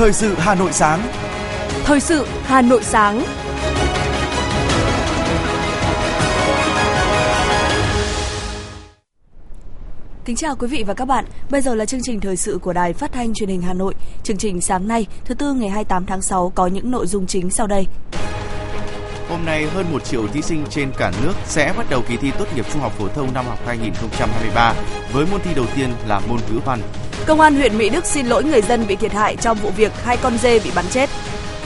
Thời sự Hà Nội sáng. Thời sự Hà Nội sáng. Kính chào quý vị và các bạn. Bây giờ là chương trình thời sự của Đài Phát thanh Truyền hình Hà Nội. Chương trình sáng nay, thứ tư ngày 28 tháng 6 có những nội dung chính sau đây. Hôm nay hơn 1 triệu thí sinh trên cả nước sẽ bắt đầu kỳ thi tốt nghiệp trung học phổ thông năm học 2023 với môn thi đầu tiên là môn ngữ văn. Công an huyện Mỹ Đức xin lỗi người dân bị thiệt hại trong vụ việc hai con dê bị bắn chết.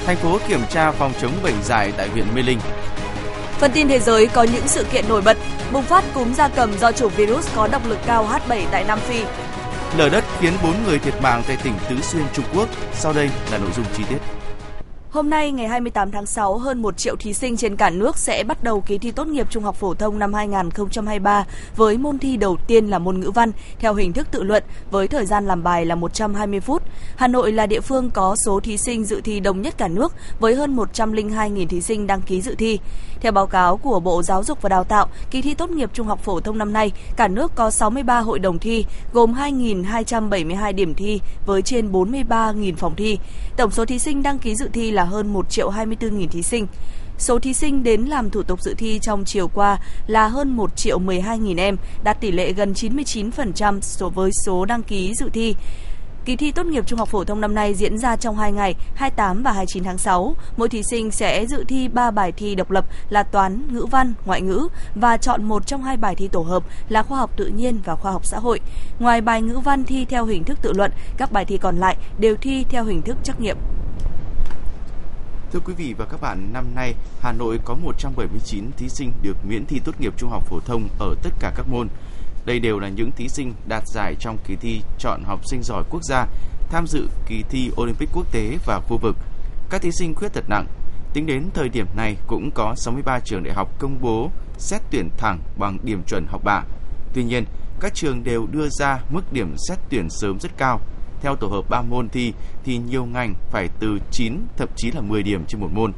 Thành phố kiểm tra phòng chống bệnh dại tại huyện Mê Linh. Phần tin thế giới có những sự kiện nổi bật, bùng phát cúm gia cầm do chủng virus có độc lực cao H7 tại Nam Phi. Lở đất khiến 4 người thiệt mạng tại tỉnh Tứ Xuyên, Trung Quốc. Sau đây là nội dung chi tiết. Hôm nay ngày 28 tháng 6, hơn 1 triệu thí sinh trên cả nước sẽ bắt đầu kỳ thi tốt nghiệp trung học phổ thông năm 2023 với môn thi đầu tiên là môn ngữ văn theo hình thức tự luận với thời gian làm bài là 120 phút. Hà Nội là địa phương có số thí sinh dự thi đông nhất cả nước với hơn 102.000 thí sinh đăng ký dự thi. Theo báo cáo của Bộ Giáo dục và Đào tạo, kỳ thi tốt nghiệp trung học phổ thông năm nay, cả nước có 63 hội đồng thi, gồm 2.272 điểm thi với trên 43.000 phòng thi. Tổng số thí sinh đăng ký dự thi là hơn 1 triệu 24.000 thí sinh. Số thí sinh đến làm thủ tục dự thi trong chiều qua là hơn 1 triệu 12.000 em, đạt tỷ lệ gần 99% so với số đăng ký dự thi. Kỳ thi tốt nghiệp trung học phổ thông năm nay diễn ra trong 2 ngày, 28 và 29 tháng 6. Mỗi thí sinh sẽ dự thi 3 bài thi độc lập là toán, ngữ văn, ngoại ngữ và chọn một trong hai bài thi tổ hợp là khoa học tự nhiên và khoa học xã hội. Ngoài bài ngữ văn thi theo hình thức tự luận, các bài thi còn lại đều thi theo hình thức trắc nghiệm. Thưa quý vị và các bạn, năm nay Hà Nội có 179 thí sinh được miễn thi tốt nghiệp trung học phổ thông ở tất cả các môn. Đây đều là những thí sinh đạt giải trong kỳ thi chọn học sinh giỏi quốc gia, tham dự kỳ thi Olympic quốc tế và khu vực. Các thí sinh khuyết tật nặng, tính đến thời điểm này cũng có 63 trường đại học công bố xét tuyển thẳng bằng điểm chuẩn học bạ. Tuy nhiên, các trường đều đưa ra mức điểm xét tuyển sớm rất cao. Theo tổ hợp 3 môn thi thì nhiều ngành phải từ 9 thậm chí là 10 điểm trên một môn.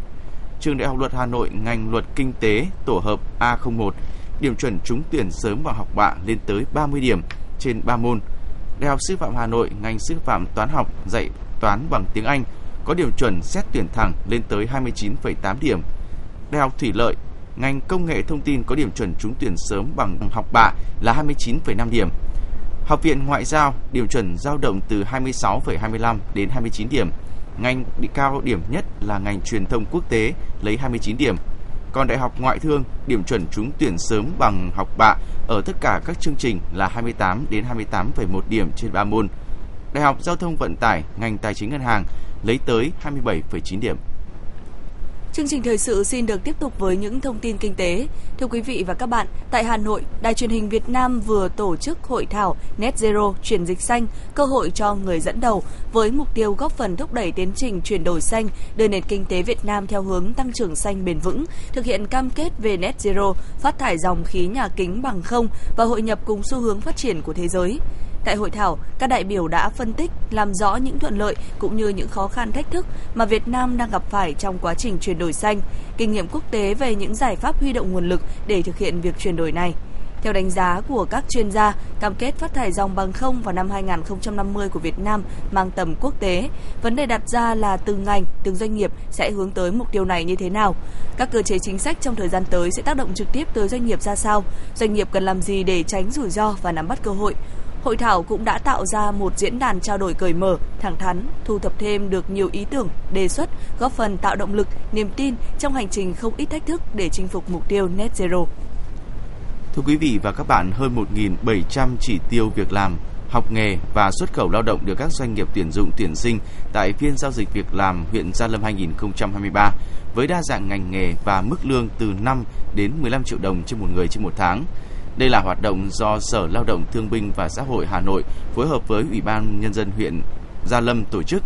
Trường Đại học Luật Hà Nội ngành Luật Kinh tế tổ hợp A01 điểm chuẩn trúng tuyển sớm vào học bạ lên tới 30 điểm trên 3 môn. Đại học Sư phạm Hà Nội ngành Sư phạm Toán học dạy toán bằng tiếng Anh có điểm chuẩn xét tuyển thẳng lên tới 29,8 điểm. Đại học Thủy lợi ngành Công nghệ Thông tin có điểm chuẩn trúng tuyển sớm bằng học bạ là 29,5 điểm. Học viện Ngoại giao điểm chuẩn dao động từ 26,25 đến 29 điểm. Ngành bị cao điểm nhất là ngành truyền thông quốc tế lấy 29 điểm. Còn Đại học Ngoại thương, điểm chuẩn trúng tuyển sớm bằng học bạ ở tất cả các chương trình là 28 đến 28,1 điểm trên 3 môn. Đại học Giao thông Vận tải, ngành Tài chính Ngân hàng lấy tới 27,9 điểm. Chương trình thời sự xin được tiếp tục với những thông tin kinh tế. Thưa quý vị và các bạn, tại Hà Nội, Đài truyền hình Việt Nam vừa tổ chức hội thảo Net Zero chuyển dịch xanh, cơ hội cho người dẫn đầu với mục tiêu góp phần thúc đẩy tiến trình chuyển đổi xanh, đưa nền kinh tế Việt Nam theo hướng tăng trưởng xanh bền vững, thực hiện cam kết về Net Zero, phát thải dòng khí nhà kính bằng không và hội nhập cùng xu hướng phát triển của thế giới. Tại hội thảo, các đại biểu đã phân tích, làm rõ những thuận lợi cũng như những khó khăn thách thức mà Việt Nam đang gặp phải trong quá trình chuyển đổi xanh, kinh nghiệm quốc tế về những giải pháp huy động nguồn lực để thực hiện việc chuyển đổi này. Theo đánh giá của các chuyên gia, cam kết phát thải dòng bằng không vào năm 2050 của Việt Nam mang tầm quốc tế. Vấn đề đặt ra là từng ngành, từng doanh nghiệp sẽ hướng tới mục tiêu này như thế nào? Các cơ chế chính sách trong thời gian tới sẽ tác động trực tiếp tới doanh nghiệp ra sao? Doanh nghiệp cần làm gì để tránh rủi ro và nắm bắt cơ hội? Hội thảo cũng đã tạo ra một diễn đàn trao đổi cởi mở, thẳng thắn, thu thập thêm được nhiều ý tưởng, đề xuất, góp phần tạo động lực, niềm tin trong hành trình không ít thách thức để chinh phục mục tiêu net zero. Thưa quý vị và các bạn, hơn 1.700 chỉ tiêu việc làm, học nghề và xuất khẩu lao động được các doanh nghiệp tuyển dụng tuyển sinh tại phiên giao dịch việc làm huyện Gia Lâm 2023 với đa dạng ngành nghề và mức lương từ 5 đến 15 triệu đồng trên một người trên một tháng. Đây là hoạt động do Sở Lao động Thương binh và Xã hội Hà Nội phối hợp với Ủy ban Nhân dân huyện Gia Lâm tổ chức.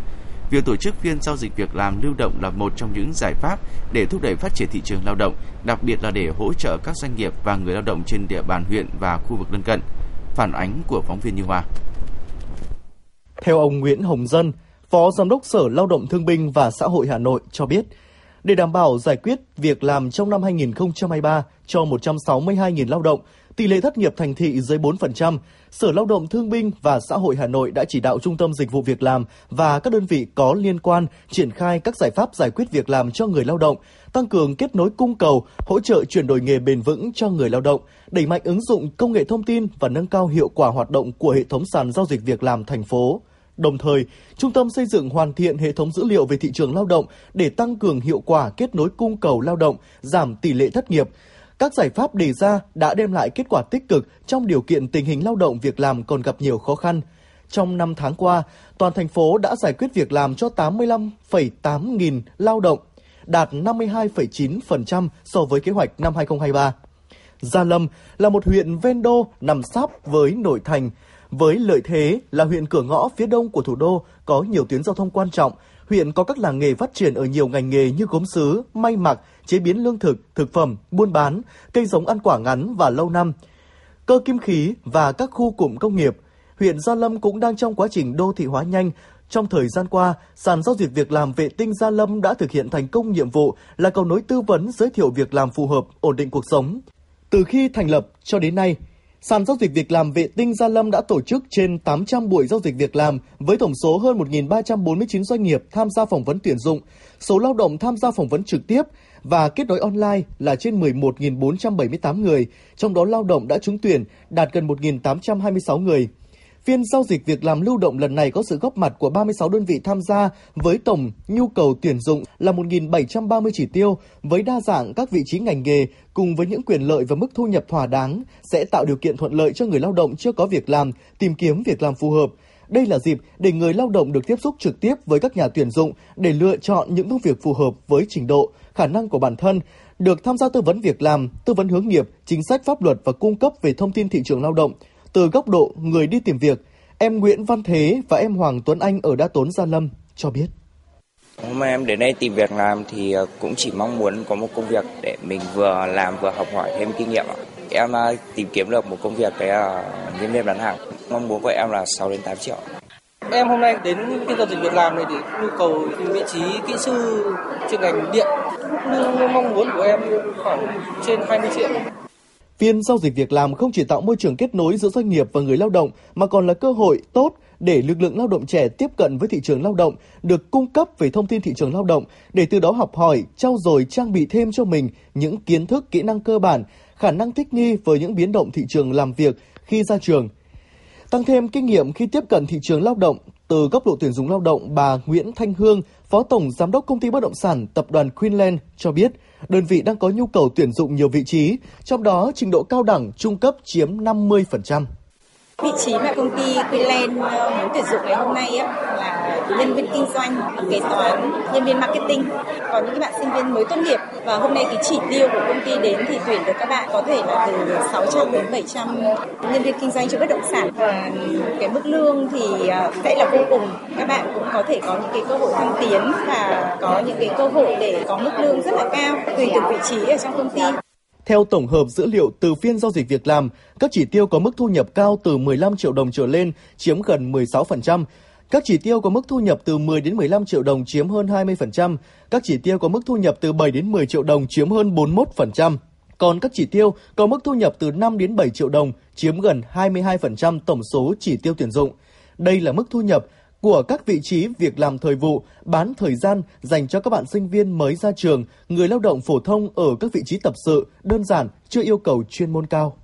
Việc tổ chức phiên giao dịch việc làm lưu động là một trong những giải pháp để thúc đẩy phát triển thị trường lao động, đặc biệt là để hỗ trợ các doanh nghiệp và người lao động trên địa bàn huyện và khu vực lân cận. Phản ánh của phóng viên Như Hoa. Theo ông Nguyễn Hồng Dân, Phó Giám đốc Sở Lao động Thương binh và Xã hội Hà Nội cho biết, để đảm bảo giải quyết việc làm trong năm 2023 cho 162.000 lao động, tỷ lệ thất nghiệp thành thị dưới 4%, Sở Lao động Thương binh và Xã hội Hà Nội đã chỉ đạo Trung tâm Dịch vụ Việc làm và các đơn vị có liên quan triển khai các giải pháp giải quyết việc làm cho người lao động, tăng cường kết nối cung cầu, hỗ trợ chuyển đổi nghề bền vững cho người lao động, đẩy mạnh ứng dụng công nghệ thông tin và nâng cao hiệu quả hoạt động của hệ thống sàn giao dịch việc làm thành phố. Đồng thời, trung tâm xây dựng hoàn thiện hệ thống dữ liệu về thị trường lao động để tăng cường hiệu quả kết nối cung cầu lao động, giảm tỷ lệ thất nghiệp. Các giải pháp đề ra đã đem lại kết quả tích cực trong điều kiện tình hình lao động việc làm còn gặp nhiều khó khăn. Trong 5 tháng qua, toàn thành phố đã giải quyết việc làm cho 85,8 nghìn lao động, đạt 52,9% so với kế hoạch năm 2023. Gia Lâm là một huyện ven đô nằm sát với nội thành, với lợi thế là huyện cửa ngõ phía đông của thủ đô có nhiều tuyến giao thông quan trọng, huyện có các làng nghề phát triển ở nhiều ngành nghề như gốm sứ, may mặc, chế biến lương thực, thực phẩm, buôn bán, cây giống ăn quả ngắn và lâu năm, cơ kim khí và các khu cụm công nghiệp. Huyện Gia Lâm cũng đang trong quá trình đô thị hóa nhanh. Trong thời gian qua, sàn giao dịch việc làm vệ tinh Gia Lâm đã thực hiện thành công nhiệm vụ là cầu nối tư vấn giới thiệu việc làm phù hợp, ổn định cuộc sống. Từ khi thành lập cho đến nay, Sàn giao dịch việc làm vệ tinh Gia Lâm đã tổ chức trên 800 buổi giao dịch việc làm với tổng số hơn 1.349 doanh nghiệp tham gia phỏng vấn tuyển dụng, số lao động tham gia phỏng vấn trực tiếp và kết nối online là trên 11.478 người, trong đó lao động đã trúng tuyển đạt gần 1.826 người. Phiên giao dịch việc làm lưu động lần này có sự góp mặt của 36 đơn vị tham gia với tổng nhu cầu tuyển dụng là 1.730 chỉ tiêu với đa dạng các vị trí ngành nghề cùng với những quyền lợi và mức thu nhập thỏa đáng sẽ tạo điều kiện thuận lợi cho người lao động chưa có việc làm tìm kiếm việc làm phù hợp. Đây là dịp để người lao động được tiếp xúc trực tiếp với các nhà tuyển dụng để lựa chọn những công việc phù hợp với trình độ, khả năng của bản thân, được tham gia tư vấn việc làm, tư vấn hướng nghiệp, chính sách pháp luật và cung cấp về thông tin thị trường lao động, từ góc độ người đi tìm việc, em Nguyễn Văn Thế và em Hoàng Tuấn Anh ở Đa Tốn Gia Lâm cho biết. Hôm nay em đến đây tìm việc làm thì ờ, cũng chỉ mong muốn có một công việc để mình vừa làm vừa học hỏi thêm kinh nghiệm Em ờ, tìm kiếm được một công việc cái ờ, nhân viên bán hàng. Mong muốn của em là 6 đến 8 triệu. Em hôm nay đến phiên giao dịch việc làm này để nhu cầu vị trí kỹ sư chuyên ngành điện. Mong muốn của em khoảng trên 20 triệu. Phiên giao dịch việc làm không chỉ tạo môi trường kết nối giữa doanh nghiệp và người lao động mà còn là cơ hội tốt để lực lượng lao động trẻ tiếp cận với thị trường lao động, được cung cấp về thông tin thị trường lao động để từ đó học hỏi, trau dồi trang bị thêm cho mình những kiến thức, kỹ năng cơ bản, khả năng thích nghi với những biến động thị trường làm việc khi ra trường. Tăng thêm kinh nghiệm khi tiếp cận thị trường lao động, từ góc độ tuyển dụng lao động, bà Nguyễn Thanh Hương, Phó Tổng Giám đốc Công ty Bất động sản Tập đoàn Queenland cho biết, đơn vị đang có nhu cầu tuyển dụng nhiều vị trí, trong đó trình độ cao đẳng trung cấp chiếm 50%. Vị trí mà công ty Queenland ờ, muốn tuyển dụng ngày hôm nay á, là nhân viên kinh doanh, kế toán, nhân viên marketing. Có những bạn sinh viên mới tốt nghiệp và hôm nay cái chỉ tiêu của công ty đến thì tuyển được các bạn có thể là từ 600 đến 700 nhân viên kinh doanh cho bất động sản và cái mức lương thì ờ, sẽ là vô cùng. Các bạn cũng có thể có những cái cơ hội thăng tiến và có những cái cơ hội để có mức lương rất là cao tùy từng vị trí ở trong công ty. Theo tổng hợp dữ liệu từ phiên giao dịch việc làm, các chỉ tiêu có mức thu nhập cao từ 15 triệu đồng trở lên chiếm gần 16%, các chỉ tiêu có mức thu nhập từ 10 đến 15 triệu đồng chiếm hơn 20%, các chỉ tiêu có mức thu nhập từ 7 đến 10 triệu đồng chiếm hơn 41%. Còn các chỉ tiêu có mức thu nhập từ 5 đến 7 triệu đồng chiếm gần 22% tổng số chỉ tiêu tuyển dụng. Đây là mức thu nhập của các vị trí việc làm thời vụ, bán thời gian dành cho các bạn sinh viên mới ra trường, người lao động phổ thông ở các vị trí tập sự, đơn giản, chưa yêu cầu chuyên môn cao.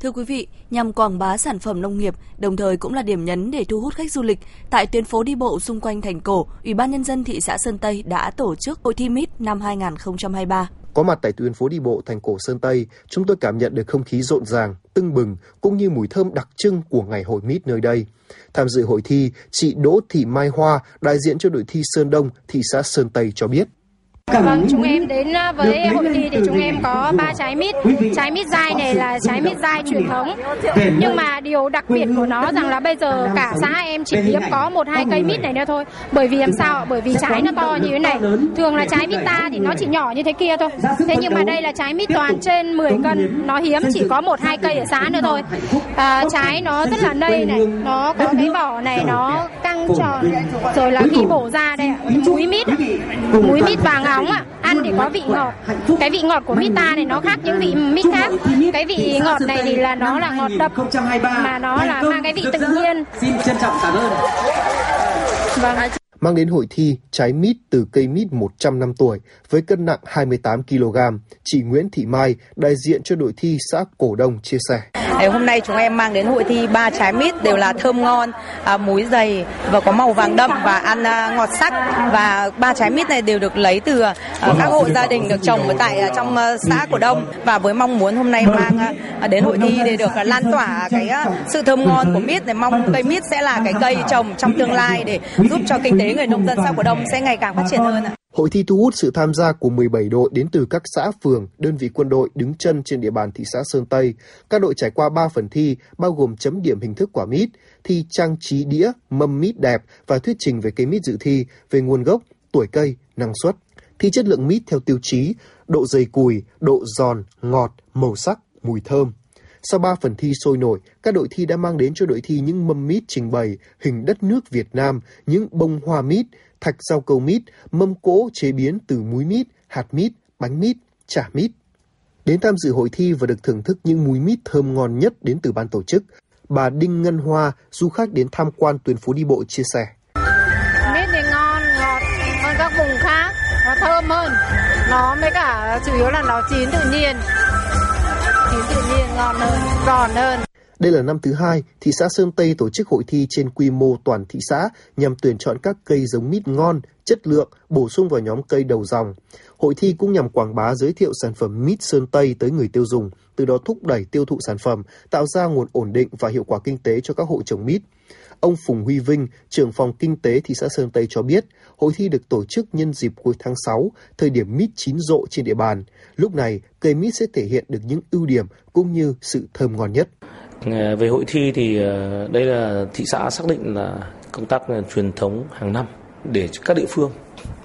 Thưa quý vị, nhằm quảng bá sản phẩm nông nghiệp, đồng thời cũng là điểm nhấn để thu hút khách du lịch, tại tuyến phố đi bộ xung quanh thành cổ, Ủy ban nhân dân thị xã Sơn Tây đã tổ chức hội thi mít năm 2023. Có mặt tại tuyến phố đi bộ thành cổ Sơn Tây, chúng tôi cảm nhận được không khí rộn ràng, tưng bừng cũng như mùi thơm đặc trưng của ngày hội mít nơi đây. Tham dự hội thi, chị Đỗ Thị Mai Hoa, đại diện cho đội thi Sơn Đông, thị xã Sơn Tây cho biết. Vâng, chúng em đến à, với hội thi thì chúng em có ba trái mít. Trái mít dai này là trái mít dai truyền thống. Nhưng mà điều đặc biệt của nó rằng là bây giờ cả xã em chỉ hiếm có một hai cây mít này nữa thôi. Bởi vì làm sao? Bởi vì trái nó to như thế này. Thường là trái mít ta thì nó chỉ nhỏ như thế kia thôi. Thế nhưng mà đây là trái mít toàn trên 10 cân. Nó hiếm chỉ có một hai cây ở xã nữa thôi. À, trái nó rất là nây này, nó có cái vỏ này nó căng tròn. Rồi là khi bổ ra đây, múi mít, múi mít vàng óng ạ. Ăn thì có vị ngọt. Cái vị ngọt của mít ta này nó khác những vị mít khác cái vị ngọt này thì là nó là ngọt đậm mà nó là mang cái vị tự nhiên. Xin trân trọng cảm ơn. Vâng. Mang đến hội thi trái mít từ cây mít 100 năm tuổi với cân nặng 28 kg. Chị Nguyễn Thị Mai, đại diện cho đội thi xã Cổ Đông chia sẻ. Hôm nay chúng em mang đến hội thi ba trái mít đều là thơm ngon, à, múi dày và có màu vàng đậm và ăn à, ngọt sắc và ba trái mít này đều được lấy từ à, các hộ gia đình được trồng ở tại à, trong à, xã Cổ Đông và với mong muốn hôm nay mang à, đến hội thi để được lan tỏa cái sự thơm ngon của mít để mong cây mít sẽ là cái cây trồng trong tương lai để giúp cho kinh tế người nông dân xã Cổ Đông sẽ ngày càng phát triển hơn ạ. Hội thi thu hút sự tham gia của 17 đội đến từ các xã phường, đơn vị quân đội đứng chân trên địa bàn thị xã Sơn Tây. Các đội trải qua 3 phần thi, bao gồm chấm điểm hình thức quả mít, thi trang trí đĩa, mâm mít đẹp và thuyết trình về cây mít dự thi, về nguồn gốc, tuổi cây, năng suất. Thi chất lượng mít theo tiêu chí, độ dày cùi, độ giòn, ngọt, màu sắc, mùi thơm. Sau 3 phần thi sôi nổi, các đội thi đã mang đến cho đội thi những mâm mít trình bày hình đất nước Việt Nam, những bông hoa mít, thạch rau câu mít, mâm cỗ chế biến từ múi mít, hạt mít, bánh mít, chả mít. Đến tham dự hội thi và được thưởng thức những múi mít thơm ngon nhất đến từ ban tổ chức, bà Đinh Ngân Hoa, du khách đến tham quan tuyến phố đi bộ chia sẻ. Mít thì ngon, ngọt hơn các vùng khác, nó thơm hơn. Nó mới cả chủ yếu là nó chín tự nhiên. Chín tự nhiên ngon hơn, giòn hơn. Đây là năm thứ hai, thị xã Sơn Tây tổ chức hội thi trên quy mô toàn thị xã nhằm tuyển chọn các cây giống mít ngon, chất lượng, bổ sung vào nhóm cây đầu dòng. Hội thi cũng nhằm quảng bá giới thiệu sản phẩm mít Sơn Tây tới người tiêu dùng, từ đó thúc đẩy tiêu thụ sản phẩm, tạo ra nguồn ổn định và hiệu quả kinh tế cho các hộ trồng mít. Ông Phùng Huy Vinh, trưởng phòng kinh tế thị xã Sơn Tây cho biết, hội thi được tổ chức nhân dịp cuối tháng 6, thời điểm mít chín rộ trên địa bàn. Lúc này, cây mít sẽ thể hiện được những ưu điểm cũng như sự thơm ngon nhất. Ờ, về hội thi thì ờ, đây là thị xã xác định là công tác ờ, truyền thống hàng năm để các địa phương,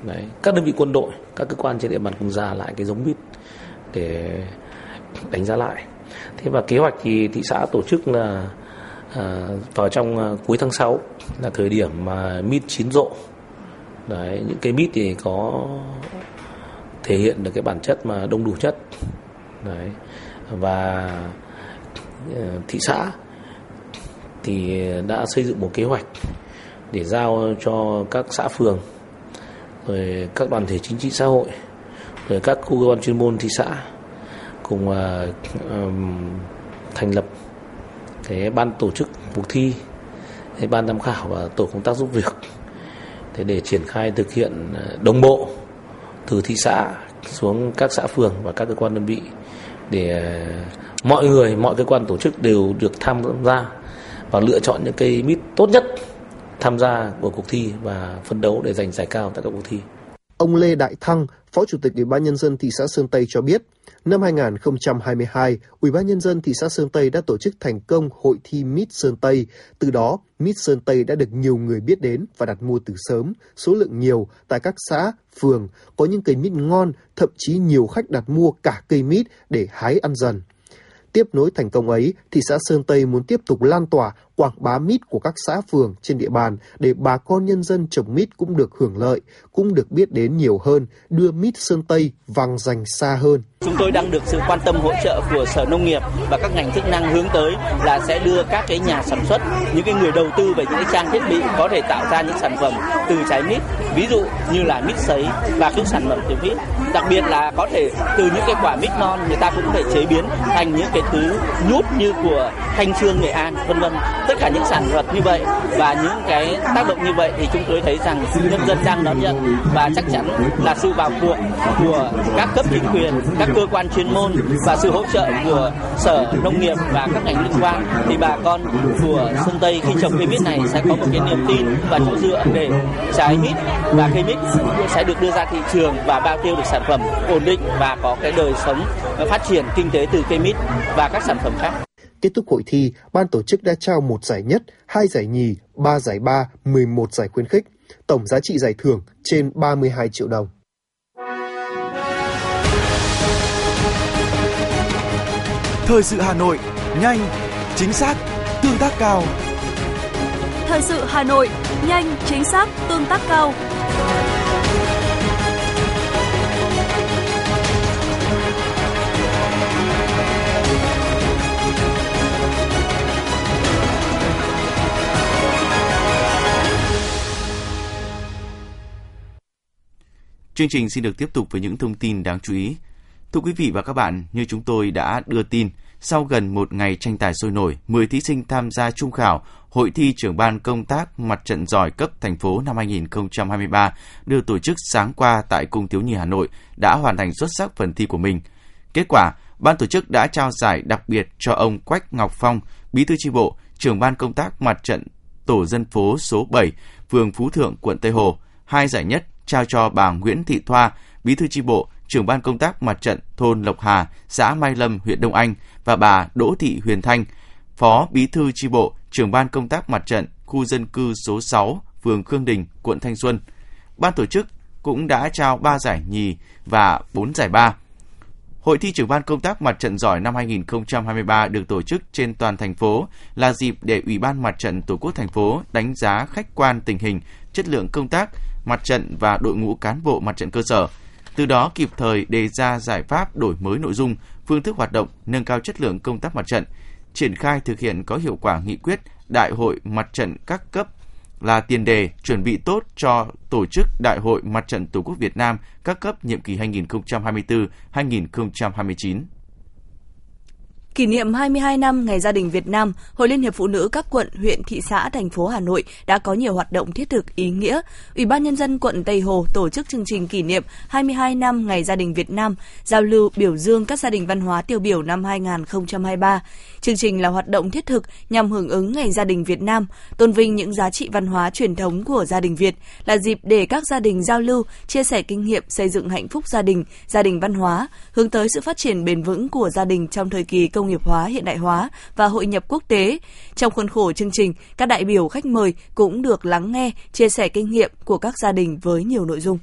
đấy, các đơn vị quân đội, các cơ quan trên địa bàn cùng ra lại cái giống mít để đánh giá lại. Thế và kế hoạch thì thị xã tổ chức là à, vào trong cuối tháng 6 là thời điểm mà mít chín rộ. Đấy, những cây mít thì có thể hiện được cái bản chất mà đông đủ chất. Đấy. Và Ờ, thị xã thì đã xây dựng một kế hoạch để giao cho các xã phường rồi các đoàn thể chính trị xã hội rồi các cơ quan chuyên môn thị xã cùng uh, thành lập cái ban tổ chức cuộc thi cái ban giám khảo và tổ công tác giúp việc để để triển khai thực hiện ờ, đồng bộ từ thị xã xuống các xã phường và các cơ quan đơn vị để ờ, mọi người, mọi cơ quan tổ chức đều được tham gia và lựa chọn những cây mít tốt nhất tham gia của cuộc thi và phấn đấu để giành giải cao tại các cuộc thi. Ông Lê Đại Thăng, Phó Chủ tịch Ủy ban nhân dân thị xã Sơn Tây cho biết, năm 2022, Ủy ban nhân dân thị xã Sơn Tây đã tổ chức thành công hội thi Mít Sơn Tây. Từ đó, Mít Sơn Tây đã được nhiều người biết đến và đặt mua từ sớm, số lượng nhiều tại các xã, phường, có những cây mít ngon, thậm chí nhiều khách đặt mua cả cây mít để hái ăn dần. Tiếp nối thành công ấy, thị xã Sơn Tây muốn tiếp tục lan tỏa, quảng bá mít của các xã phường trên địa bàn để bà con nhân dân trồng mít cũng được hưởng lợi, cũng được biết đến nhiều hơn, đưa mít Sơn Tây vang danh xa hơn. Chúng tôi đang được sự quan tâm hỗ trợ của Sở Nông nghiệp và các ngành chức năng hướng tới là sẽ đưa các cái nhà sản xuất, những cái người đầu tư về những cái trang thiết bị có thể tạo ra những sản phẩm từ trái mít, ví dụ như là mít sấy và các sản phẩm từ mít. Đặc biệt là có thể từ những cái quả mít non người ta cũng có thể chế biến thành những cái thứ nhút như của Thanh Trương Nghệ An, vân vân tất cả những sản vật như vậy và những cái tác động như vậy thì chúng tôi thấy rằng nhân dân đang đón nhận và chắc chắn là sự vào cuộc của các cấp chính quyền, các cơ quan chuyên môn và sự hỗ trợ của sở nông nghiệp và các ngành liên quan thì bà con của Sơn Tây khi trồng cây mít này sẽ có một cái niềm tin và chỗ dựa để trái mít và cây mít sẽ được đưa ra thị trường và bao tiêu được sản phẩm ổn định và có cái đời sống phát triển kinh tế từ cây mít và các sản phẩm khác. Kết thúc hội thi, ban tổ chức đã trao một giải nhất, hai giải nhì, ba giải ba, 11 giải khuyến khích. Tổng giá trị giải thưởng trên 32 triệu đồng. Thời sự Hà Nội, nhanh, chính xác, tương tác cao. Thời sự Hà Nội, nhanh, chính xác, tương tác cao. Chương trình xin được tiếp tục với những thông tin đáng chú ý. Thưa quý vị và các bạn, như chúng tôi đã đưa tin, sau gần một ngày tranh tài sôi nổi, 10 thí sinh tham gia trung khảo Hội thi trưởng ban công tác mặt trận giỏi cấp thành phố năm 2023 được tổ chức sáng qua tại Cung Thiếu nhi Hà Nội đã hoàn thành xuất sắc phần thi của mình. Kết quả, ban tổ chức đã trao giải đặc biệt cho ông Quách Ngọc Phong, bí thư tri bộ, trưởng ban công tác mặt trận tổ dân phố số 7, phường Phú Thượng, quận Tây Hồ. Hai giải nhất trao cho bà Nguyễn Thị Thoa, bí thư chi bộ, trưởng ban công tác mặt trận thôn Lộc Hà, xã Mai Lâm, huyện Đông Anh và bà Đỗ Thị Huyền Thanh, phó bí thư chi bộ, trưởng ban công tác mặt trận khu dân cư số 6, phường Khương Đình, quận Thanh Xuân. Ban tổ chức cũng đã trao 3 giải nhì và 4 giải ba. Hội thi trưởng ban công tác mặt trận giỏi năm 2023 được tổ chức trên toàn thành phố là dịp để Ủy ban Mặt trận Tổ quốc thành phố đánh giá khách quan tình hình, chất lượng công tác, mặt trận và đội ngũ cán bộ mặt trận cơ sở. Từ đó kịp thời đề ra giải pháp đổi mới nội dung, phương thức hoạt động, nâng cao chất lượng công tác mặt trận, triển khai thực hiện có hiệu quả nghị quyết Đại hội Mặt trận các cấp là tiền đề chuẩn bị tốt cho tổ chức Đại hội Mặt trận Tổ quốc Việt Nam các cấp nhiệm kỳ 2024-2029. Kỷ niệm 22 năm Ngày Gia đình Việt Nam, Hội Liên hiệp Phụ nữ các quận, huyện, thị xã, thành phố Hà Nội đã có nhiều hoạt động thiết thực ý nghĩa. Ủy ban Nhân dân quận Tây Hồ tổ chức chương trình kỷ niệm 22 năm Ngày Gia đình Việt Nam, giao lưu biểu dương các gia đình văn hóa tiêu biểu năm 2023. Chương trình là hoạt động thiết thực nhằm hưởng ứng Ngày Gia đình Việt Nam, tôn vinh những giá trị văn hóa truyền thống của gia đình Việt, là dịp để các gia đình giao lưu, chia sẻ kinh nghiệm xây dựng hạnh phúc gia đình, gia đình văn hóa, hướng tới sự phát triển bền vững của gia đình trong thời kỳ công công nghiệp hóa, hiện đại hóa và hội nhập quốc tế. Trong khuôn khổ chương trình, các đại biểu khách mời cũng được lắng nghe, chia sẻ kinh nghiệm của các gia đình với nhiều nội dung.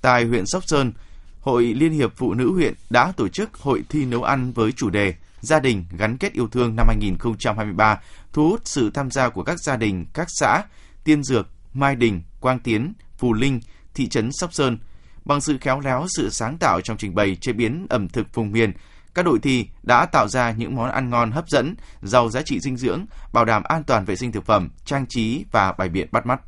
Tại huyện Sóc Sơn, Hội Liên hiệp Phụ nữ huyện đã tổ chức hội thi nấu ăn với chủ đề Gia đình gắn kết yêu thương năm 2023, thu hút sự tham gia của các gia đình, các xã, Tiên Dược, Mai Đình, Quang Tiến, Phù Linh, thị trấn Sóc Sơn. Bằng sự khéo léo, sự sáng tạo trong trình bày chế biến ẩm thực vùng miền, các đội thi đã tạo ra những món ăn ngon hấp dẫn, giàu giá trị dinh dưỡng, bảo đảm an toàn vệ sinh thực phẩm, trang trí và bày biện bắt mắt.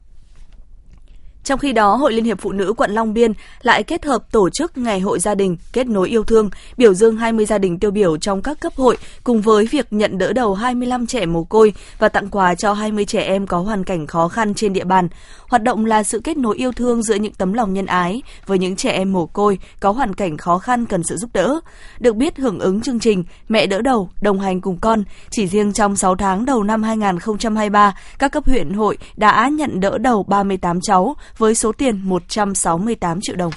Trong khi đó, Hội Liên hiệp Phụ nữ quận Long Biên lại kết hợp tổ chức Ngày hội gia đình kết nối yêu thương, biểu dương 20 gia đình tiêu biểu trong các cấp hội cùng với việc nhận đỡ đầu 25 trẻ mồ côi và tặng quà cho 20 trẻ em có hoàn cảnh khó khăn trên địa bàn. Hoạt động là sự kết nối yêu thương giữa những tấm lòng nhân ái với những trẻ em mồ côi có hoàn cảnh khó khăn cần sự giúp đỡ. Được biết hưởng ứng chương trình Mẹ đỡ đầu đồng hành cùng con, chỉ riêng trong 6 tháng đầu năm 2023, các cấp huyện hội đã nhận đỡ đầu 38 cháu với số tiền 168 triệu đồng.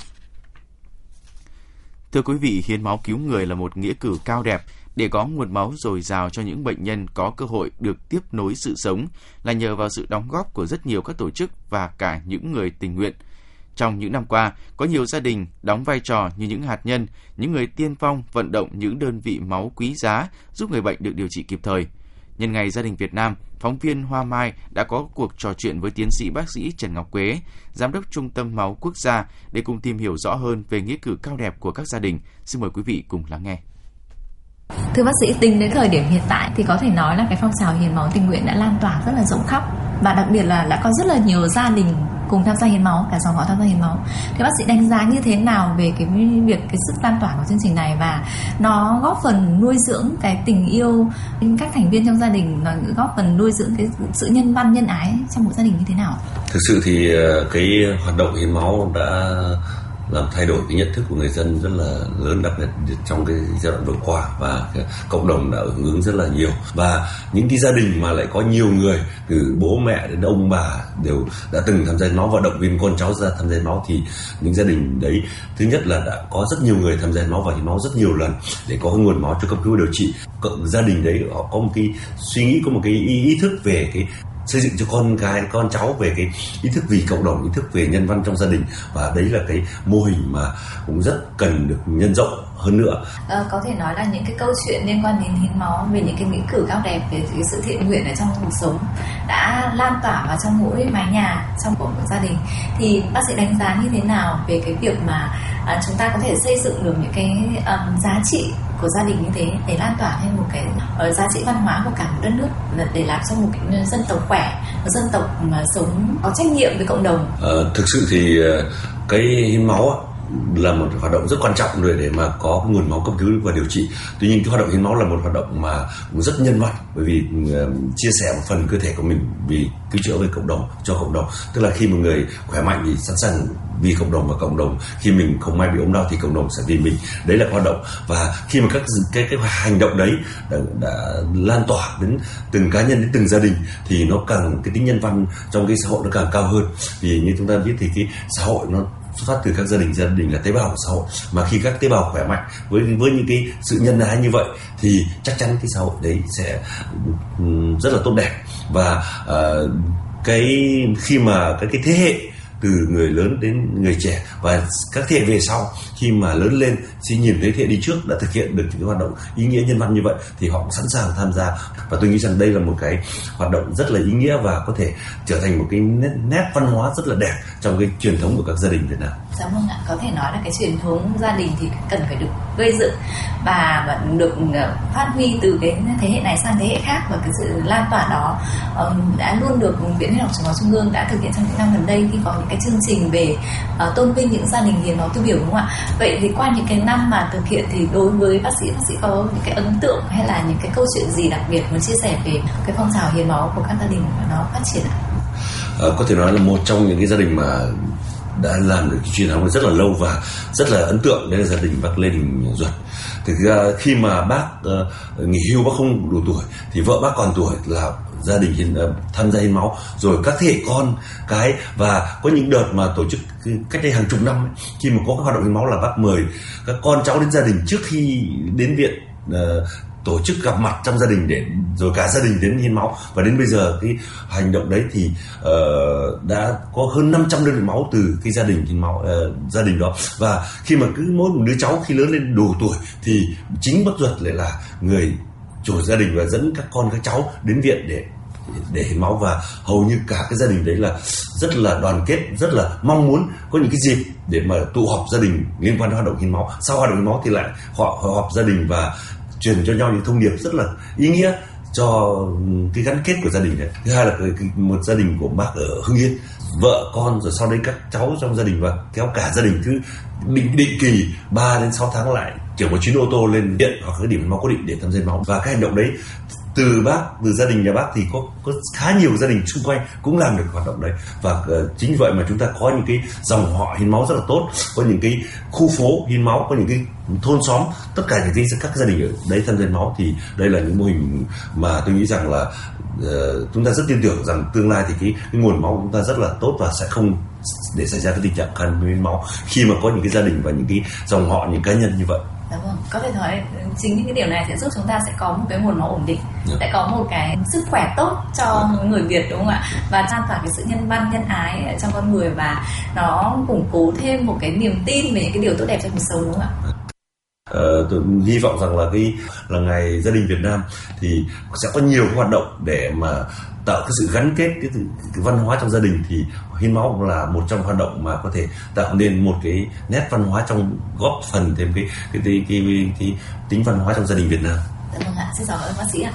Thưa quý vị, hiến máu cứu người là một nghĩa cử cao đẹp để có nguồn máu dồi dào cho những bệnh nhân có cơ hội được tiếp nối sự sống là nhờ vào sự đóng góp của rất nhiều các tổ chức và cả những người tình nguyện. Trong những năm qua, có nhiều gia đình đóng vai trò như những hạt nhân, những người tiên phong vận động những đơn vị máu quý giá giúp người bệnh được điều trị kịp thời. Nhân ngày gia đình Việt Nam, phóng viên Hoa Mai đã có cuộc trò chuyện với tiến sĩ bác sĩ Trần Ngọc Quế, giám đốc Trung tâm Máu Quốc gia để cùng tìm hiểu rõ hơn về nghĩa cử cao đẹp của các gia đình. Xin mời quý vị cùng lắng nghe. Thưa bác sĩ, tính đến thời điểm hiện tại thì có thể nói là cái phong trào hiến máu tình nguyện đã lan tỏa rất là rộng khắp và đặc biệt là đã có rất là nhiều gia đình cùng tham gia hiến máu, cả dòng họ tham gia hiến máu. Thì bác sĩ đánh giá như thế nào về cái việc, cái sức lan tỏa của chương trình này và nó góp phần nuôi dưỡng cái tình yêu các thành viên trong gia đình và góp phần nuôi dưỡng cái sự nhân văn, nhân ái trong một gia đình như thế nào? Thực sự thì ờ, cái hoạt động hiến máu đã làm thay đổi cái nhận thức của người dân rất là lớn đặc biệt trong cái giai đoạn vừa qua và cộng đồng đã hưởng ứng rất là nhiều. Và những cái gia đình mà lại có nhiều người từ bố mẹ đến ông bà đều đã từng tham gia máu và động viên con cháu ra tham gia máu thì những gia đình đấy thứ nhất là đã có rất nhiều người tham gia máu và hiến máu rất nhiều lần để có nguồn máu cho cấp cứu điều trị. Cộng gia đình đấy họ có một cái suy nghĩ có một cái ý, ý thức về cái xây dựng cho con cái con cháu về cái ý thức vì cộng đồng ý thức về nhân văn trong gia đình. Và đấy là cái mô hình mà cũng rất cần được nhân rộng hơn nữa. À, có thể nói là những cái câu chuyện liên quan đến hiến máu về những cái nghĩa cử cao đẹp về cái sự thiện nguyện ở trong cuộc sống đã lan tỏa vào trong mỗi mái nhà trong mỗi gia đình. Thì bác sĩ đánh giá như thế nào về cái việc mà à, chúng ta có thể xây dựng được những cái um, giá trị của gia đình như thế để lan tỏa thêm một cái uh, giá trị văn hóa của cả một đất nước để làm cho một cái dân tộc khỏe một dân tộc mà sống có trách nhiệm với cộng đồng. À, thực sự thì cái hiến máu là một hoạt động rất quan trọng để để mà có nguồn máu cấp cứu và điều trị. Tuy nhiên cái hoạt động hiến máu là một hoạt động mà cũng rất nhân văn bởi vì uh, chia sẻ một phần cơ thể của mình vì cứu chữa với cộng đồng cho cộng đồng. Tức là khi một người khỏe mạnh thì sẵn sàng vì cộng đồng và cộng đồng. Khi mình không may bị ốm đau thì cộng đồng sẽ vì mình. Đấy là hoạt động. Và khi mà các cái cái hành động đấy đã, đã lan tỏa đến từng cá nhân đến từng gia đình thì nó càng cái tính nhân văn trong cái xã hội nó càng cao hơn. Vì như chúng ta biết thì cái xã hội nó xuất phát từ các gia đình gia đình là tế bào của xã hội. Mà khi các tế bào khỏe mạnh với với những cái sự nhân ái như vậy thì chắc chắn cái xã hội đấy sẽ ừ, rất là tốt đẹp. Và uh, cái khi mà cái cái thế hệ từ người lớn đến người trẻ và các thế hệ về sau khi mà lớn lên khi nhìn thấy thế hệ đi trước đã thực hiện được những hoạt động ý nghĩa nhân văn như vậy thì họ cũng sẵn sàng tham gia và tôi nghĩ rằng đây là một cái hoạt động rất là ý nghĩa và có thể trở thành một cái nét, nét văn hóa rất là đẹp trong cái truyền thống của các gia đình Việt Nam. Dạ vâng ạ, có thể nói là cái truyền thống gia đình thì cần phải được gây dựng và được ờ, phát huy từ cái thế hệ này sang thế hệ khác và cái sự lan tỏa đó ờ, đã luôn được Viện Huyết học Truyền máu Trung ương đã thực hiện trong những năm gần đây khi có những cái chương trình về uh, tôn vinh những gia đình hiến máu tiêu biểu đúng không ạ? Vậy thì qua những cái năm mà thực hiện thì đối với bác sĩ bác sĩ có những cái ấn tượng hay là những cái câu chuyện gì đặc biệt muốn chia sẻ về cái phong trào hiến máu của các gia đình mà nó phát triển ạ? À, có thể nói là một trong những cái gia đình mà đã làm được truyền thống rất là lâu và rất là ấn tượng đấy là gia đình bác Lê Đình Duật thực ra ờ, khi mà bác uh, nghỉ hưu bác không đủ tuổi thì vợ bác còn tuổi là gia đình hiến, uh, tham gia hiến máu. Rồi các thế hệ con cái và có những đợt mà tổ chức cách đây hàng chục năm ấy, khi mà có các hoạt động hiến máu là bác mời các con cháu đến gia đình trước khi đến viện tổ chức gặp mặt trong gia đình để rồi cả gia đình đến hiến máu. Và đến bây giờ cái hành động đấy thì uh, đã có hơn 500 đơn vị máu từ cái gia đình hiến máu uh, gia đình đó. Và khi mà cứ mỗi một đứa cháu khi lớn lên đủ tuổi thì chính bác ruột lại là người chủ gia đình và dẫn các con các cháu đến viện để để hiến máu. Và hầu như cả cái gia đình đấy là rất là đoàn kết rất là mong muốn có những cái dịp để mà tụ họp gia đình liên quan đến hoạt động hiến máu. Sau hoạt động hiến máu thì lại họ, họ họp gia đình và truyền cho nhau những thông điệp rất là ý nghĩa cho ừ, cái gắn kết của gia đình này. Thứ hai là một gia đình của bác ở hưng yên, vợ con rồi sau đấy các cháu trong gia đình và kéo cả gia đình. Cứ định định kỳ 3 đến 6 tháng lại, kiểu một chuyến ô tô lên điện hoặc cái điểm máu cố định để tham gia máu. Và cái hành động đấy từ bác từ gia đình nhà bác thì có có khá nhiều gia đình xung quanh cũng làm được hoạt động đấy. Và uh, chính vậy mà chúng ta có những cái dòng họ hiến máu rất là tốt có những cái khu phố hiến máu có những cái thôn xóm tất cả những cái các gia đình ở đấy tham gia máu thì đây là những mô hình mà tôi nghĩ rằng là uh, chúng ta rất tin tưởng rằng tương lai thì cái, cái nguồn máu của chúng ta rất là tốt và sẽ không để xảy ra cái tình trạng khan hiến máu khi mà có những cái gia đình và những cái dòng họ những cá nhân như vậy. Dạ vâng, có thể nói chính những cái điều này sẽ giúp chúng ta sẽ có một cái nguồn máu ổn định, yeah. sẽ có một cái sức khỏe tốt cho yeah. người Việt đúng không ạ? Và lan tỏa cái sự nhân văn, nhân ái trong con người và nó củng cố thêm một cái niềm tin về những cái điều tốt đẹp trong cuộc sống đúng không ạ? Ờ, tôi hy vọng rằng là cái là ngày gia đình Việt Nam thì sẽ có nhiều hoạt động để mà tạo cái sự gắn kết cái, cái văn hóa trong gia đình thì hiến máu cũng là một trong hoạt động mà có thể tạo nên một cái nét văn hóa trong góp phần thêm cái cái cái, cái, cái, cái tính văn hóa trong gia đình Việt Nam. Dạ vâng ạ, xin cảm ơn bác sĩ ạ.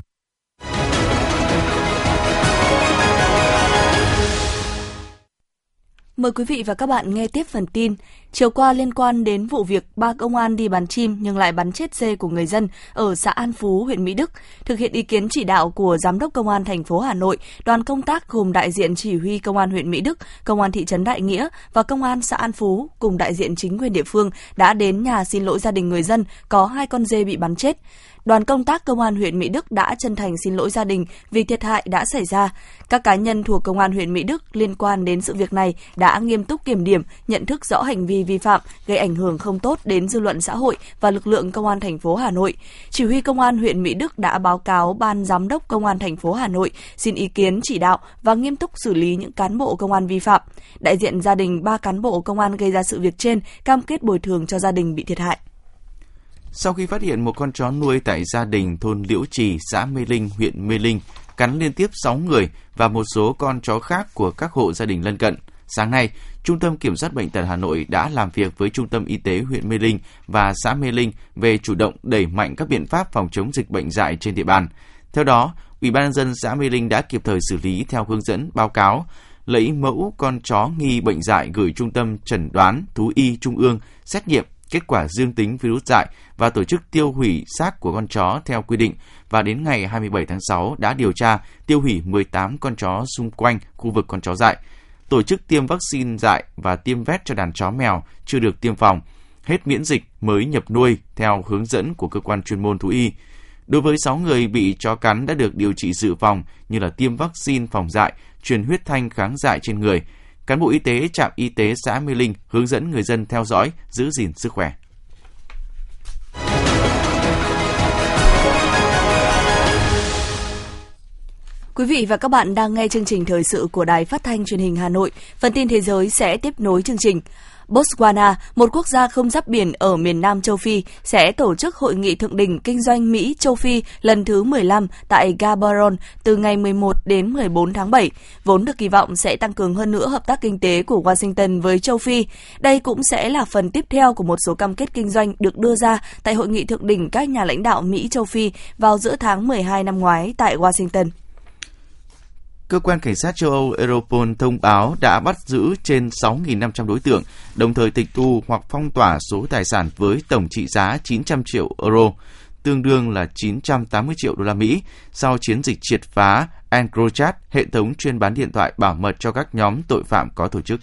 Mời quý vị và các bạn nghe tiếp phần tin. Chiều qua liên quan đến vụ việc ba công an đi bắn chim nhưng lại bắn chết dê của người dân ở xã An Phú, huyện Mỹ Đức, thực hiện ý kiến chỉ đạo của Giám đốc Công an thành phố Hà Nội, đoàn công tác gồm đại diện chỉ huy Công an huyện Mỹ Đức, Công an thị trấn Đại Nghĩa và Công an xã An Phú cùng đại diện chính quyền địa phương đã đến nhà xin lỗi gia đình người dân có hai con dê bị bắn chết đoàn công tác công an huyện Mỹ Đức đã chân thành xin lỗi gia đình vì thiệt hại đã xảy ra. Các cá nhân thuộc công an huyện Mỹ Đức liên quan đến sự việc này đã nghiêm túc kiểm điểm, nhận thức rõ hành vi vi phạm gây ảnh hưởng không tốt đến dư luận xã hội và lực lượng công an thành phố Hà Nội. Chỉ huy công an huyện Mỹ Đức đã báo cáo ban giám đốc công an thành phố Hà Nội xin ý kiến chỉ đạo và nghiêm túc xử lý những cán bộ công an vi phạm. Đại diện gia đình ba cán bộ công an gây ra sự việc trên cam kết bồi thường cho gia đình bị thiệt hại. Sau khi phát hiện một con chó nuôi tại gia đình thôn Liễu Trì, xã Mê Linh, huyện Mê Linh, cắn liên tiếp 6 người và một số con chó khác của các hộ gia đình lân cận. Sáng nay, Trung tâm Kiểm soát Bệnh tật Hà Nội đã làm việc với Trung tâm Y tế huyện Mê Linh và xã Mê Linh về chủ động đẩy mạnh các biện pháp phòng chống dịch bệnh dại trên địa bàn. Theo đó, Ủy ban nhân dân xã Mê Linh đã kịp thời xử lý theo hướng dẫn báo cáo, lấy mẫu con chó nghi bệnh dại gửi Trung tâm Chẩn đoán Thú y Trung ương xét nghiệm kết quả dương tính virus dại và tổ chức tiêu hủy xác của con chó theo quy định. Và đến ngày 27 tháng 6 đã điều tra tiêu hủy 18 con chó xung quanh khu vực con chó dại, tổ chức tiêm vaccine dại và tiêm vét cho đàn chó mèo chưa được tiêm phòng, hết miễn dịch mới nhập nuôi theo hướng dẫn của cơ quan chuyên môn thú y. Đối với 6 người bị chó cắn đã được điều trị dự phòng như là tiêm vaccine phòng dại, truyền huyết thanh kháng dại trên người, cán bộ y tế trạm y tế xã Mê Linh hướng dẫn người dân theo dõi, giữ gìn sức khỏe. Quý vị và các bạn đang nghe chương trình thời sự của Đài Phát thanh Truyền hình Hà Nội. Phần tin thế giới sẽ tiếp nối chương trình. Botswana, một quốc gia không giáp biển ở miền Nam châu Phi, sẽ tổ chức hội nghị thượng đỉnh kinh doanh Mỹ châu Phi lần thứ 15 tại Gaborone từ ngày 11 đến 14 tháng 7, vốn được kỳ vọng sẽ tăng cường hơn nữa hợp tác kinh tế của Washington với châu Phi. Đây cũng sẽ là phần tiếp theo của một số cam kết kinh doanh được đưa ra tại hội nghị thượng đỉnh các nhà lãnh đạo Mỹ châu Phi vào giữa tháng 12 năm ngoái tại Washington. Cơ quan Cảnh sát châu Âu Europol thông báo đã bắt giữ trên 6.500 đối tượng, đồng thời tịch thu hoặc phong tỏa số tài sản với tổng trị giá 900 triệu euro, tương đương là 980 triệu đô la Mỹ, sau chiến dịch triệt phá EncroChat, hệ thống chuyên bán điện thoại bảo mật cho các nhóm tội phạm có tổ chức.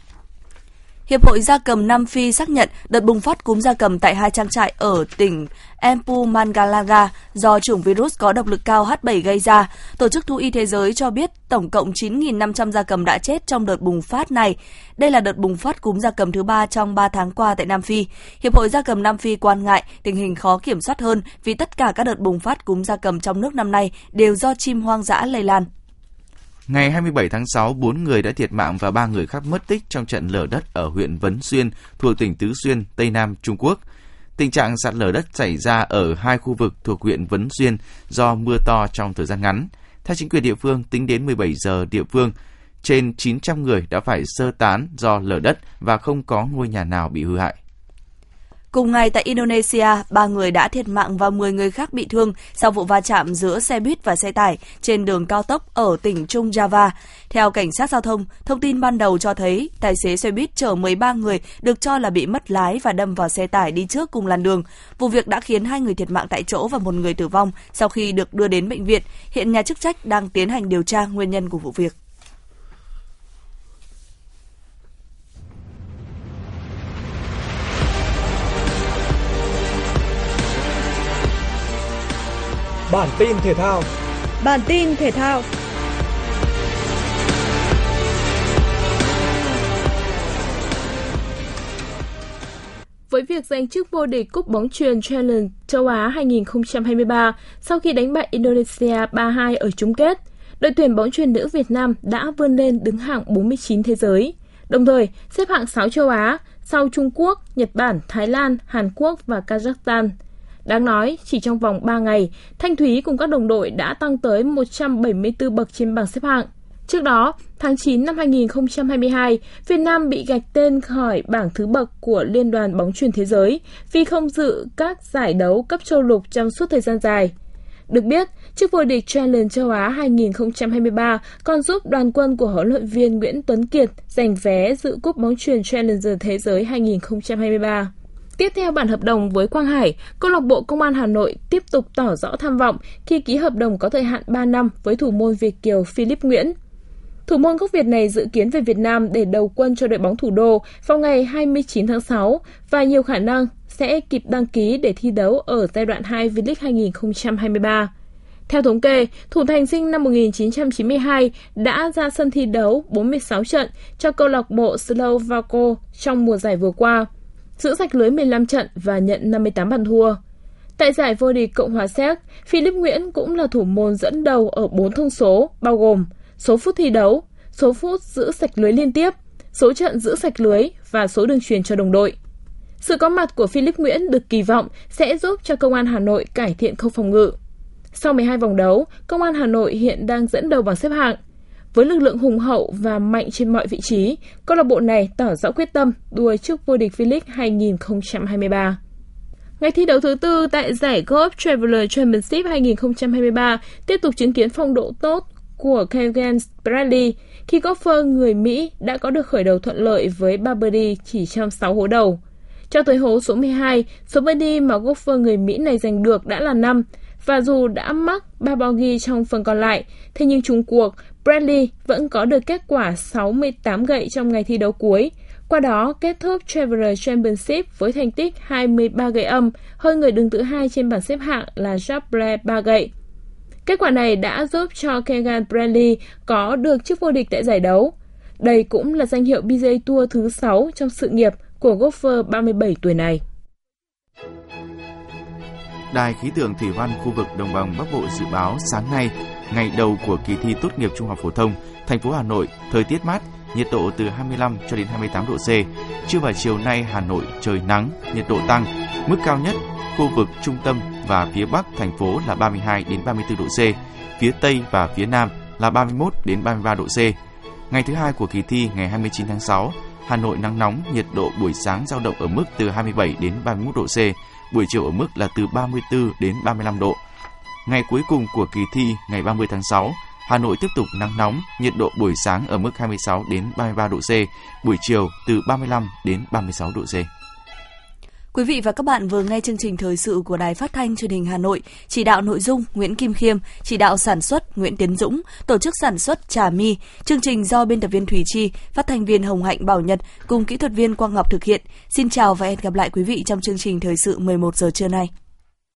Hiệp hội Gia cầm Nam Phi xác nhận đợt bùng phát cúm gia cầm tại hai trang trại ở tỉnh Mpumalanga do chủng virus có độc lực cao H7 gây ra. Tổ chức Thú y Thế giới cho biết tổng cộng 9.500 gia cầm đã chết trong đợt bùng phát này. Đây là đợt bùng phát cúm gia cầm thứ ba trong 3 tháng qua tại Nam Phi. Hiệp hội Gia cầm Nam Phi quan ngại tình hình khó kiểm soát hơn vì tất cả các đợt bùng phát cúm gia cầm trong nước năm nay đều do chim hoang dã lây lan. Ngày 27 tháng 6, 4 người đã thiệt mạng và 3 người khác mất tích trong trận lở đất ở huyện Vấn Xuyên, thuộc tỉnh Tứ Xuyên, Tây Nam Trung Quốc. Tình trạng sạt lở đất xảy ra ở hai khu vực thuộc huyện Vấn Xuyên do mưa to trong thời gian ngắn. Theo chính quyền địa phương, tính đến 17 giờ địa phương, trên 900 người đã phải sơ tán do lở đất và không có ngôi nhà nào bị hư hại. Cùng ngày tại Indonesia, ba người đã thiệt mạng và 10 người khác bị thương sau vụ va chạm giữa xe buýt và xe tải trên đường cao tốc ở tỉnh Trung Java. Theo cảnh sát giao thông, thông tin ban đầu cho thấy tài xế xe buýt chở 13 người được cho là bị mất lái và đâm vào xe tải đi trước cùng làn đường. Vụ việc đã khiến hai người thiệt mạng tại chỗ và một người tử vong sau khi được đưa đến bệnh viện. Hiện nhà chức trách đang tiến hành điều tra nguyên nhân của vụ việc. Bản tin thể thao. Bản tin thể thao. Với việc giành chức vô địch Cúp bóng truyền Challenge châu Á 2023 sau khi đánh bại Indonesia 3-2 ở chung kết, đội tuyển bóng truyền nữ Việt Nam đã vươn lên đứng hạng 49 thế giới, đồng thời xếp hạng 6 châu Á sau Trung Quốc, Nhật Bản, Thái Lan, Hàn Quốc và Kazakhstan – Đáng nói, chỉ trong vòng 3 ngày, Thanh Thúy cùng các đồng đội đã tăng tới 174 bậc trên bảng xếp hạng. Trước đó, tháng 9 năm 2022, Việt Nam bị gạch tên khỏi bảng thứ bậc của Liên đoàn bóng truyền thế giới vì không dự các giải đấu cấp châu lục trong suốt thời gian dài. Được biết, chức vô địch Challenge châu Á 2023 còn giúp đoàn quân của huấn luyện viên Nguyễn Tuấn Kiệt giành vé dự cúp bóng truyền Challenger Thế giới 2023. Tiếp theo bản hợp đồng với Quang Hải, câu lạc bộ Công an Hà Nội tiếp tục tỏ rõ tham vọng khi ký hợp đồng có thời hạn 3 năm với thủ môn Việt kiều Philip Nguyễn. Thủ môn gốc Việt này dự kiến về Việt Nam để đầu quân cho đội bóng thủ đô vào ngày 29 tháng 6 và nhiều khả năng sẽ kịp đăng ký để thi đấu ở giai đoạn 2 V-League 2023. Theo thống kê, thủ thành sinh năm 1992 đã ra sân thi đấu 46 trận cho câu lạc bộ Slovaco trong mùa giải vừa qua, giữ sạch lưới 15 trận và nhận 58 bàn thua. Tại giải vô địch Cộng hòa Séc, Philip Nguyễn cũng là thủ môn dẫn đầu ở 4 thông số, bao gồm số phút thi đấu, số phút giữ sạch lưới liên tiếp, số trận giữ sạch lưới và số đường truyền cho đồng đội. Sự có mặt của Philip Nguyễn được kỳ vọng sẽ giúp cho Công an Hà Nội cải thiện khâu phòng ngự. Sau 12 vòng đấu, Công an Hà Nội hiện đang dẫn đầu bảng xếp hạng. Với lực lượng hùng hậu và mạnh trên mọi vị trí, câu lạc bộ này tỏ rõ quyết tâm đua trước vô địch V-League 2023. Ngày thi đấu thứ tư tại giải Golf Traveler Championship 2023 tiếp tục chứng kiến phong độ tốt của Keegan Bradley khi golfer người Mỹ đã có được khởi đầu thuận lợi với 3 birdie chỉ trong 6 hố đầu. Cho tới hố số 12, số birdie mà golfer người Mỹ này giành được đã là 5, và dù đã mắc 3 bogey trong phần còn lại, thế nhưng chung cuộc, Bradley vẫn có được kết quả 68 gậy trong ngày thi đấu cuối. Qua đó, kết thúc Traveler Championship với thành tích 23 gậy âm, hơn người đứng thứ hai trên bảng xếp hạng là Jack Blair 3 gậy. Kết quả này đã giúp cho Keegan Bradley có được chức vô địch tại giải đấu. Đây cũng là danh hiệu PGA Tour thứ 6 trong sự nghiệp của golfer 37 tuổi này. Đài khí tượng thủy văn khu vực đồng bằng Bắc Bộ dự báo sáng nay, ngày đầu của kỳ thi tốt nghiệp trung học phổ thông, thành phố Hà Nội thời tiết mát, nhiệt độ từ 25 cho đến 28 độ C. Trưa và chiều nay Hà Nội trời nắng, nhiệt độ tăng, mức cao nhất khu vực trung tâm và phía Bắc thành phố là 32 đến 34 độ C, phía Tây và phía Nam là 31 đến 33 độ C. Ngày thứ hai của kỳ thi ngày 29 tháng 6, Hà Nội nắng nóng, nhiệt độ buổi sáng dao động ở mức từ 27 đến 31 độ C, buổi chiều ở mức là từ 34 đến 35 độ. Ngày cuối cùng của kỳ thi ngày 30 tháng 6, Hà Nội tiếp tục nắng nóng, nhiệt độ buổi sáng ở mức 26 đến 33 độ C, buổi chiều từ 35 đến 36 độ C. Quý vị và các bạn vừa nghe chương trình thời sự của Đài Phát thanh Truyền hình Hà Nội, chỉ đạo nội dung Nguyễn Kim Khiêm, chỉ đạo sản xuất Nguyễn Tiến Dũng, tổ chức sản xuất Trà Mi. Chương trình do biên tập viên Thủy Chi, phát thanh viên Hồng Hạnh Bảo Nhật cùng kỹ thuật viên Quang Ngọc thực hiện. Xin chào và hẹn gặp lại quý vị trong chương trình thời sự 11 giờ trưa nay.